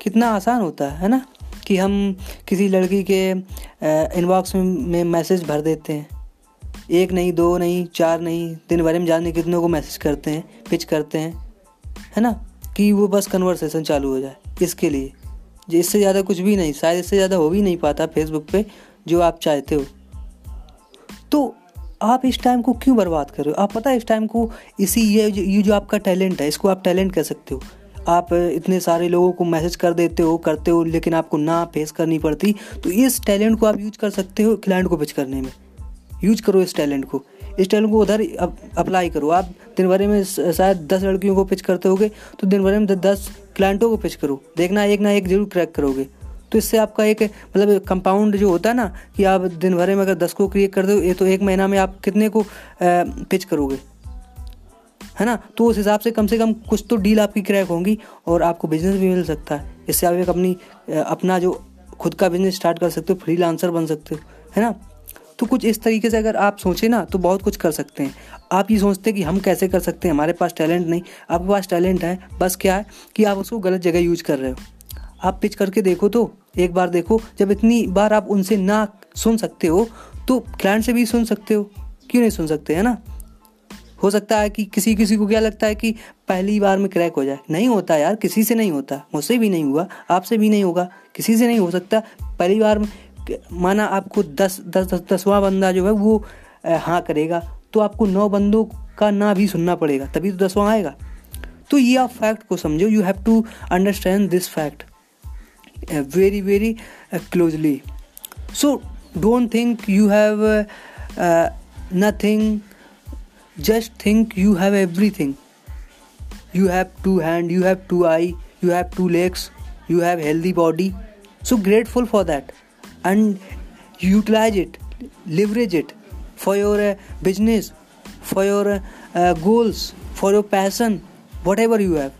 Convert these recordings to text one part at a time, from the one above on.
कितना आसान होता है ना? कि हम किसी लड़की के इनबॉक्स में, में मैसेज भर देते हैं। एक नहीं दो नहीं चार नहीं दिन भर में जाने कितनों को मैसेज करते हैं पिच करते हैं है ना? कि वो बस कन्वर्सेशन चालू हो जाए इसके लिए। इससे ज़्यादा कुछ भी नहीं शायद इससे ज़्यादा हो भी नहीं पाता फेसबुक पे जो आप चाहते हो। तो आप इस टाइम को क्यों बर्बाद कर रहे हो? आप पता है इस टाइम को इसी ये ये जो आपका टैलेंट है इसको आप टैलेंट कह सकते हो। आप इतने सारे लोगों को मैसेज कर देते हो, करते हो, लेकिन आपको ना फेस करनी पड़ती तो इस टैलेंट को आप यूज़ कर सकते हो क्लाइंट को पिच करने में। यूज़ करो इस टैलेंट को। इस टैलेंट को उधर अप्लाई करो। आप दिन भर में शायद दस लड़कियों को पिच करते होगे तो दिन भर में दस क्लाइंटों को पिच करो। देखना एक ना एक ज़रूर क्रैक करोगे। तो इससे आपका एक मतलब कंपाउंड जो होता है ना, कि आप दिन भर में अगर दस को क्रिएट कर दो, ये तो एक महीना में आप कितने को पिच करोगे? है ना? तो उस हिसाब से कम से कम कुछ तो डील आपकी क्रैक होंगी और आपको बिज़नेस भी मिल सकता है। इससे आप एक अपनी अपना जो खुद का बिज़नेस स्टार्ट कर सकते हो फ्री बन सकते हो, है ना? तो कुछ इस तरीके से अगर आप सोचें ना तो बहुत कुछ कर सकते हैं। आप ये सोचते हैं कि हम कैसे कर सकते हैं? हमारे पास टैलेंट नहीं। आपके पास टैलेंट है, बस क्या है कि आप उसको गलत जगह यूज़ कर रहे हो। आप पिच करके देखो तो एक बार देखो, जब इतनी बार आप उनसे ना सुन सकते हो तो क्लाइंट से भी सुन सकते हो। क्यों नहीं सुन सकते, है ना? हो सकता है कि किसी किसी को क्या लगता है कि पहली बार में क्रैक हो जाए। नहीं होता यार, किसी से नहीं होता। मुझसे भी नहीं हुआ, आपसे भी नहीं होगा। किसी से नहीं हो सकता। पहली बार में माना आपको दस दस दस, दसवां बंदा जो है वो हाँ करेगा तो आपको नौ बंदों का ना भी सुनना पड़ेगा, तभी तो दसवां आएगा। तो ये आप फैक्ट को समझो। You have to understand this fact very very closely so don't think you have nothing just think you have everything you have two hand you have two eye you have two legs you have healthy body so grateful for that and utilize it leverage it for your business for your goals for your passion whatever you have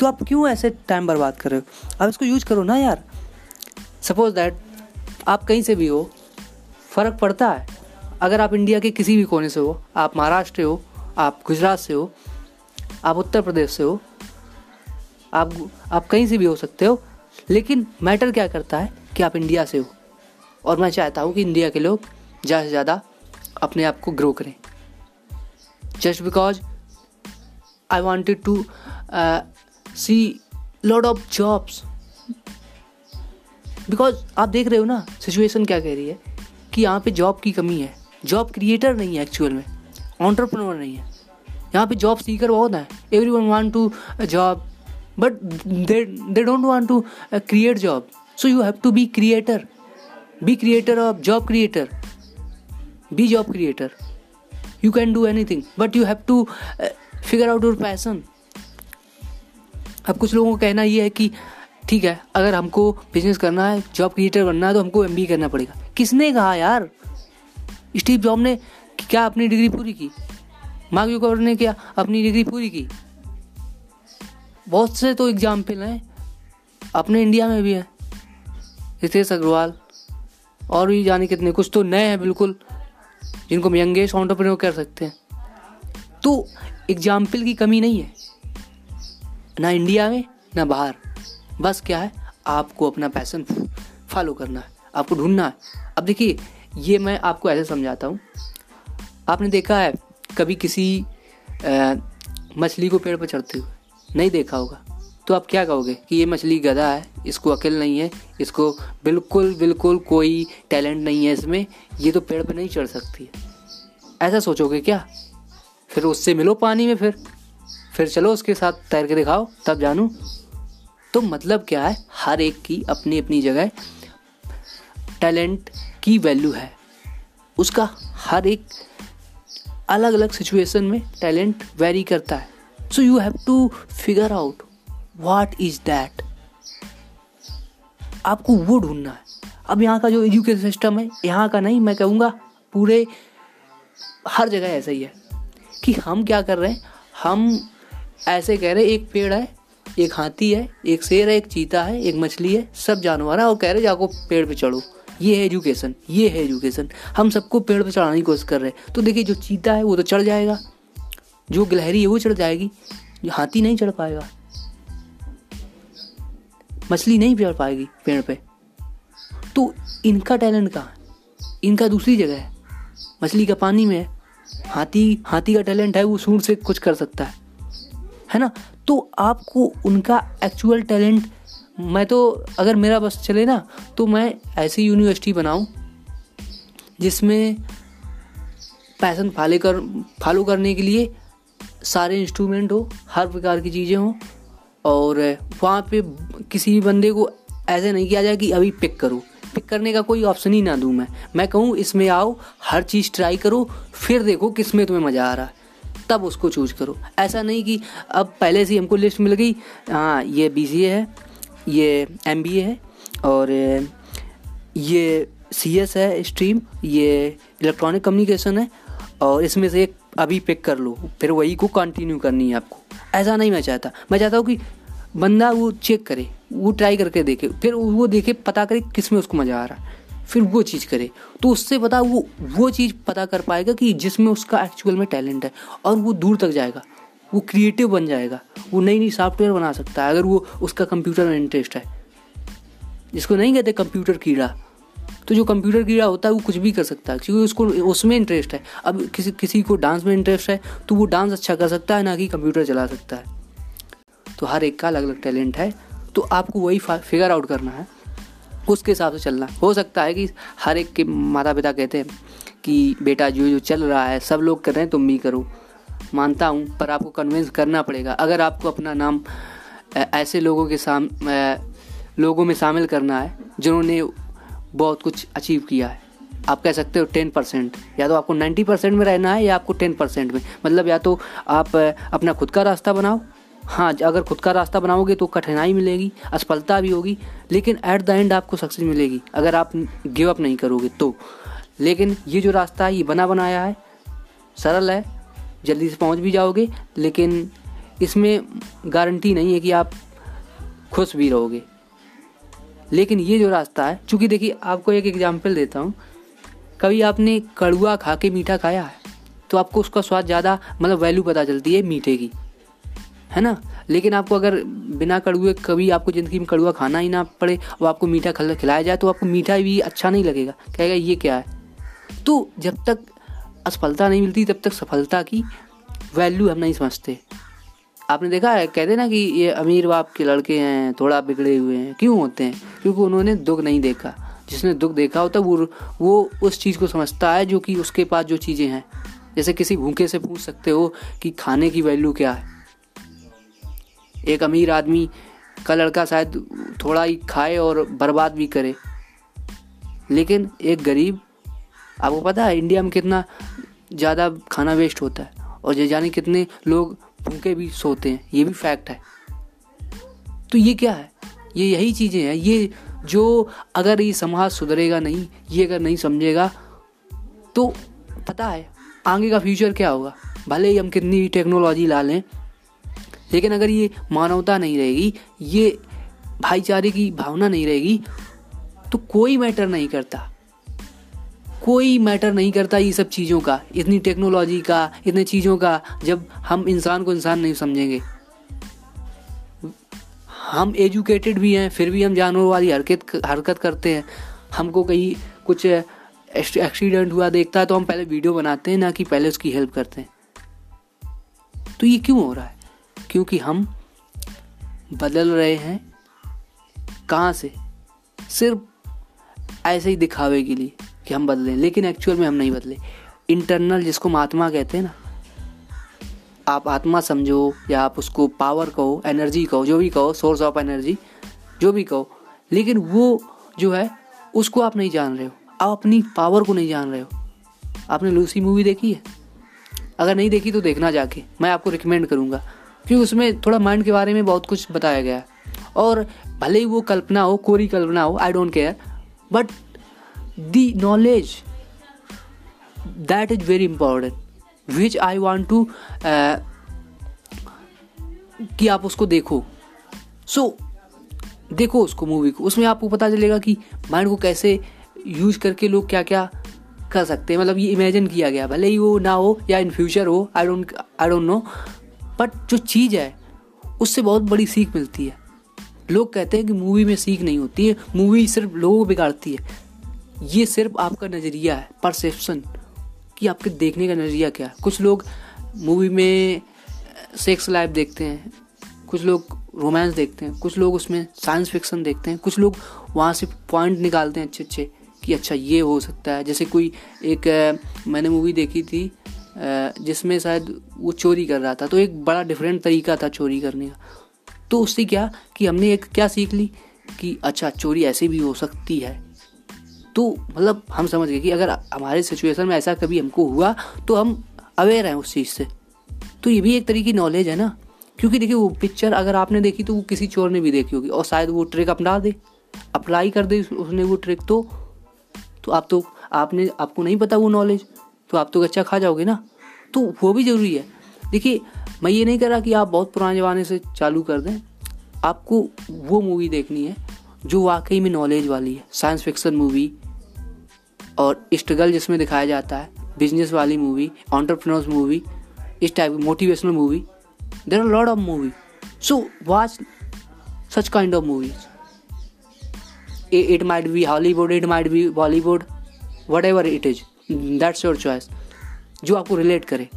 तो आप क्यों ऐसे time पर बात कर रहे हो? आप इसको यूज़ करो ना यार। सपोज़ दैट आप कहीं से भी हो, फ़र्क पड़ता है। अगर आप इंडिया के किसी भी कोने से हो, आप महाराष्ट्र हो, आप गुजरात से हो, आप उत्तर प्रदेश से हो, आप आप कहीं से भी हो सकते हो, लेकिन मैटर क्या करता है कि आप इंडिया से हो। और मैं चाहता हूँ कि इंडिया के लोग ज़्यादा से ज़्यादा अपने आप को ग्रो करें। Just because I wanted to see lot of jobs because आप देख रहे हो ना सिचुएशन क्या कह रही है कि यहाँ पे जॉब की कमी है। जॉब क्रिएटर नहीं है एक्चुअल में. ऑन्टरप्रनोर नहीं है. यहाँ पे जॉब सीकर बहुत है. Everyone want to job but they they don't want to create job so you have to be creator be creator of job creator be job creator you can do anything but you have to figure out your passion अब कुछ लोगों का कहना ये है कि, ठीक है, अगर हमको बिज़नेस करना है जॉब क्रिएटर बनना है तो हमको एम करना पड़ेगा. किसने कहा यार? स्टीव जॉब ने क्या अपनी डिग्री पूरी की? मार्क जुकरबर्ग ने क्या अपनी डिग्री पूरी की? बहुत से तो एग्ज़ाम्पल हैं। अपने इंडिया में भी हैं। रितेश अग्रवाल और भी जाने कितने, कुछ तो नए हैं बिल्कुल, जिनको हम यंगेस्ट ऑन्टरप्रेन्योर कर सकते हैं। तो एग्ज़ाम्पल की कमी नहीं है। ना इंडिया में, ना बाहर। बस क्या है, आपको अपना पैसन फॉलो करना है, आपको ढूंढना है। अब देखिए ये मैं आपको ऐसे समझाता हूँ। आपने देखा है, कभी किसी मछली को पेड़ पर चढ़ते हुए? नहीं देखा होगा। तो आप क्या कहोगे कि ये मछली गधा है, इसको अकल नहीं है, इसको बिल्कुल बिल्कुल कोई टैलेंट नहीं है इसमें, ये तो पेड़ पर नहीं चढ़ सकती है। ऐसा सोचोगे क्या? फिर उससे मिलो पानी में फिर। फिर चलो उसके साथ, तैर के दिखाओ, तब जानू। तो मतलब क्या है? हर एक की अपनी अपनी जगह। टैलेंट की वैल्यू है। उसका हर एक अलग अलग सिचुएशन में टैलेंट वेरी करता है। So you have to figure out what is that आपको वो ढूंढना है। अब यहाँ का जो एजुकेशन सिस्टम है, यहाँ का नहीं, मैं कहूँगा पूरे हर जगह ऐसा ही है कि हम क्या कर रहे हैं, हम ऐसे कह रहे हैं, एक पेड़ है, एक हाथी है, एक शेर है, एक चीता है, एक मछली है, सब जानवर है, और कह रहे जाको पेड़ पे चढ़ो। ये है एजुकेशन ये है एजुकेशन हम सबको पेड़ पर चढ़ाने की कोशिश कर रहे हैं। तो देखिए, जो चीता है, वो तो चढ़ जाएगा। जो गिलहरी है, वो चढ़ जाएगी। जो हाथी नहीं चढ़ पाएगा। मछली नहीं चढ़ पाएगी पेड़ पे। तो इनका टैलेंट कहाँ इनका दूसरी जगह है। मछली का पानी में है। हाथी हाथी का टैलेंट है, वो सूर से कुछ कर सकता है। है ना? तो आपको उनका एक्चुअल टैलेंट मैं तो अगर मेरा बस चले ना तो मैं ऐसी यूनिवर्सिटी बनाऊँ, जिसमें पैसन फाले कर फॉलो करने के लिए सारे इंस्ट्रूमेंट हो, हर प्रकार की चीज़ें हों, और वहाँ पे किसी भी बंदे को ऐसे नहीं किया जाए कि अभी पिक करो। पिक करने का कोई ऑप्शन ही ना दूँ मैं। मैं कहूँ, इसमें आओ, हर चीज़ ट्राई करो, फिर देखो किसमें तुम्हें मज़ा आ रहा है। तब उसको चूज़ करो। ऐसा नहीं कि अब पहले से हमको लिस्ट मिल गई हाँ ये बी है ये एमबीए है और ये सी एस है स्ट्रीम ये इलेक्ट्रॉनिक कम्युनिकेशन है और इसमें से एक अभी पिक कर लो, फिर वही को कंटिन्यू करनी है आपको। ऐसा नहीं मैं चाहता। मैं चाहता हूँ कि बंदा वो चेक करे, वो ट्राई करके देखे, फिर वो देखे, पता करे किसमें उसको मज़ा आ रहा है। फिर वो चीज़ करे तो उससे पता वो वो चीज़ पता कर पाएगा कि जिसमें उसका एक्चुअल में टैलेंट है और वो दूर तक जाएगा। वो क्रिएटिव बन जाएगा। वो नई नई सॉफ्टवेयर बना सकता है, अगर वो उसका कंप्यूटर में इंटरेस्ट है। जिसको नहीं कहते कंप्यूटर कीड़ा। तो जो कंप्यूटर कीड़ा होता है, वो कुछ भी कर सकता है, क्योंकि उसको उसमें इंटरेस्ट है। अब किसी किसी को डांस में इंटरेस्ट है तो वो डांस अच्छा कर सकता है, ना कि कंप्यूटर चला सकता है। तो हर एक का अलग अलग टैलेंट है। तो आपको वही फिगर आउट करना है। उसके हिसाब से चलना। हो सकता है कि हर एक के माता पिता कहते हैं कि, बेटा, जो जो चल रहा है, सब लोग कर रहे हैं, तुम भी करो। मानता हूँ, पर आपको कन्विंस करना पड़ेगा। अगर आपको अपना नाम ऐसे लोगों के साम लोगों में शामिल करना है, जिन्होंने बहुत कुछ अचीव किया है, आप कह सकते हो टेन परसेंट या तो आपको नाइन्टी परसेंट में रहना है, या आपको टेन परसेंट में। मतलब या तो आप अपना खुद का रास्ता बनाओ। हाँ अगर खुद का रास्ता बनाओगे तो कठिनाई मिलेगी, असफलता भी होगी, लेकिन एट द एंड आपको सक्सेस मिलेगी। अगर आप गिव अप नहीं करोगे तो। लेकिन ये जो रास्ता है, ये बना बनाया है, सरल है जल्दी से पहुँच भी जाओगे, लेकिन इसमें गारंटी नहीं है कि आप खुश भी रहोगे। लेकिन ये जो रास्ता है, चूँकि देखिए, आपको एक एग्ज़ाम्पल देता हूँ। कभी आपने कड़ुआ खा के मीठा खाया है तो आपको उसका स्वाद ज़्यादा मतलब वैल्यू पता चलती है मीठे की, है ना? लेकिन आपको अगर बिना कड़ुए कभी आपको ज़िंदगी में कड़ुआ खाना ही ना पड़े और आपको मीठा खिलाया जाए तो आपको मीठा भी अच्छा नहीं लगेगा। कहेगा, ये क्या है? तो जब तक असफलता नहीं मिलती तब तक सफलता की वैल्यू हम नहीं समझते। आपने देखा है, कहते ना कि ये अमीर बाप के लड़के हैं, थोड़ा बिगड़े हुए हैं, क्यों होते हैं? क्योंकि उन्होंने दुख नहीं देखा। जिसने दुख देखा होता, वो वो उस चीज़ को समझता है जो कि उसके पास जो चीज़ें हैं। जैसे किसी भूखे से पूछ सकते हो कि खाने की वैल्यू क्या है? एक अमीर आदमी का लड़का शायद थोड़ा ही खाए और बर्बाद भी करे। लेकिन एक गरीब आपको पता है इंडिया में कितना ज़्यादा खाना वेस्ट होता है और ये जाने कितने लोग भूखे भी सोते हैं, ये भी फैक्ट है। तो ये क्या है? ये यही चीज़ें हैं, ये जो अगर ये समाज सुधरेगा नहीं, ये अगर नहीं समझेगा तो पता है, आगे का फ्यूचर क्या होगा? भले ही हम कितनी भी टेक्नोलॉजी ला लें, लेकिन अगर ये मानवता नहीं रहेगी, ये भाईचारे की भावना नहीं रहेगी तो कोई मैटर नहीं करता। कोई मैटर नहीं करता ये सब चीज़ों का, इतनी टेक्नोलॉजी का, इतने चीज़ों का, जब हम इंसान को इंसान नहीं समझेंगे। हम एजुकेटेड भी हैं, फिर भी हम जानवरों वाली हरकत हरकत करते हैं। हमको कहीं कुछ एक्सीडेंट हुआ, देखता है तो हम पहले वीडियो बनाते हैं, ना कि पहले उसकी हेल्प करते हैं। तो ये क्यों हो रहा है? क्योंकि हम बदल रहे हैं कहाँ से? सिर्फ़ ऐसे ही दिखावे के लिए। कि हम बदलें, लेकिन एक्चुअल में हम नहीं बदले। इंटरनल जिसको महात्मा कहते हैं ना, आप आत्मा समझो या आप उसको पावर कहो एनर्जी कहो, जो भी कहो सोर्स ऑफ़ एनर्जी जो भी कहो, लेकिन वो जो है, उसको आप नहीं जान रहे हो। आप अपनी पावर को नहीं जान रहे हो। आपने लूसी मूवी देखी है? अगर नहीं देखी तो देखना जाके, मैं आपको रिकमेंड करूँगा। क्योंकि उसमें थोड़ा माइंड के बारे में बहुत कुछ बताया गया है। और भले ही वो कल्पना हो, कोरी कल्पना हो I don't care but the knowledge that is very important which I want to कि आप उसको देखो। सो so, देखो उसको मूवी को। उसमें आपको पता चलेगा कि माइंड को कैसे यूज़ करके लोग क्या क्या कर सकते हैं। मतलब ये इमेजिन किया गया। भले ही वो ना हो या इन फ्यूचर हो I don't I don't know but जो चीज़ है उससे बहुत बड़ी सीख मिलती है। लोग कहते हैं कि मूवी में सीख नहीं होती है। मूवी सिर्फ़ लोगों को बिगाड़ती है। ये सिर्फ़ आपका नज़रिया है परसेप्शन कि आपके देखने का नज़रिया क्या है। कुछ लोग मूवी में सेक्स लाइफ देखते हैं, कुछ लोग रोमांस देखते हैं, कुछ लोग उसमें साइंस फिक्सन देखते हैं, कुछ लोग वहाँ से पॉइंट निकालते हैं अच्छे अच्छे कि अच्छा ये हो सकता है। जैसे कोई एक मैंने मूवी देखी थी जिसमें शायद वो चोरी कर रहा था तो एक बड़ा डिफरेंट तरीका था चोरी करने का। तो उससे क्या कि हमने एक क्या सीख ली कि अच्छा चोरी ऐसे भी हो सकती है। तो मतलब हम समझ गए कि अगर हमारे सिचुएशन में ऐसा कभी हमको हुआ तो हम अवेयर हैं उस चीज़ से। तो ये भी एक तरीके की नॉलेज है ना? क्योंकि देखिए वो पिक्चर अगर आपने देखी तो वो किसी चोर ने भी देखी होगी, और शायद वो ट्रिक अपना दे अप्लाई कर दे उसने वो ट्रिक तो। तो आप तो आपने, आपको नहीं पता वो नॉलेज तो आप तो अच्छा खा जाओगे ना? तो वो भी ज़रूरी है। देखिए, मैं ये नहीं कर रहा कि आप बहुत पुराने ज़माने से चालू कर दें। आपको वो मूवी देखनी है, जो वाकई में नॉलेज वाली है साइंस फिक्सन मूवी और स्ट्रगल जिसमें दिखाया जाता है बिज़नेस वाली मूवी ऑन्टरप्रनर्स मूवी इस टाइप की motivational movie there are lot of movie so watch such kind of movies it might be Hollywood, it might be Bollywood, whatever it is. That's your choice. जो आपको relate करे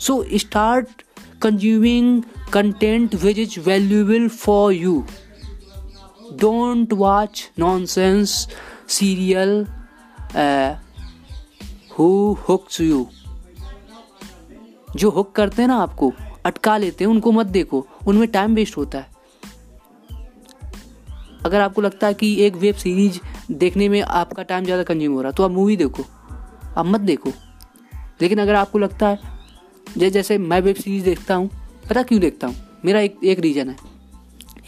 so start consuming content which is valuable for you don't watch nonsense serial who hooks you जो hook करते हैं ना आपको, अटका लेते हैं, उनको मत देखो, उनमें टाइम वेस्ट होता है। अगर आपको लगता है कि एक वेब सीरीज़ देखने में आपका टाइम ज़्यादा कंज्यूम हो रहा है तो आप मूवी देखो, आप मत देखो। लेकिन अगर आपको लगता है जैसे जैसे मैं वेब सीरीज़ देखता हूँ, पता क्यों देखता हूँ? मेरा एक एक रीज़न है।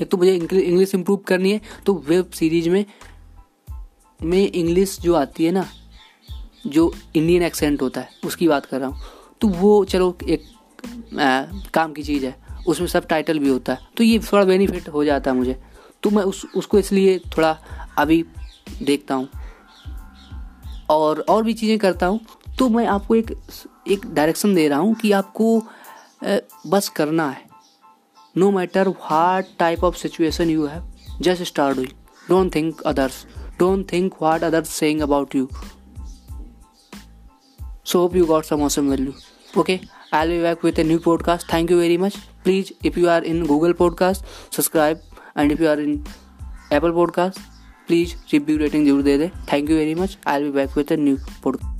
एक तो मुझे इंग्लिश इम्प्रूव करनी है तो वेब सीरीज़ में में इंग्लिश जो आती है ना जो इंडियन एक्सेंट होता है उसकी बात कर रहा हूँ। तो वो चलो एक आ, काम की चीज़ है उसमें सब टाइटल भी होता है। तो ये थोड़ा बेनिफिट हो जाता है मुझे। तो मैं उस उसको इसलिए थोड़ा अभी देखता हूँ। और और भी चीज़ें करता हूँ। तो मैं आपको एक एक डायरेक्शन दे रहा हूँ कि आपको बस करना है। No matter what type of situation you have just start doing don't think others don't think what other saying about you so hope you got some awesome value okay I will be back with a new podcast thank you very much please if you are in Google podcast subscribe and if you are in Apple podcast please review rating ज़रूर दे दे thank you very much I will be back with a new podcast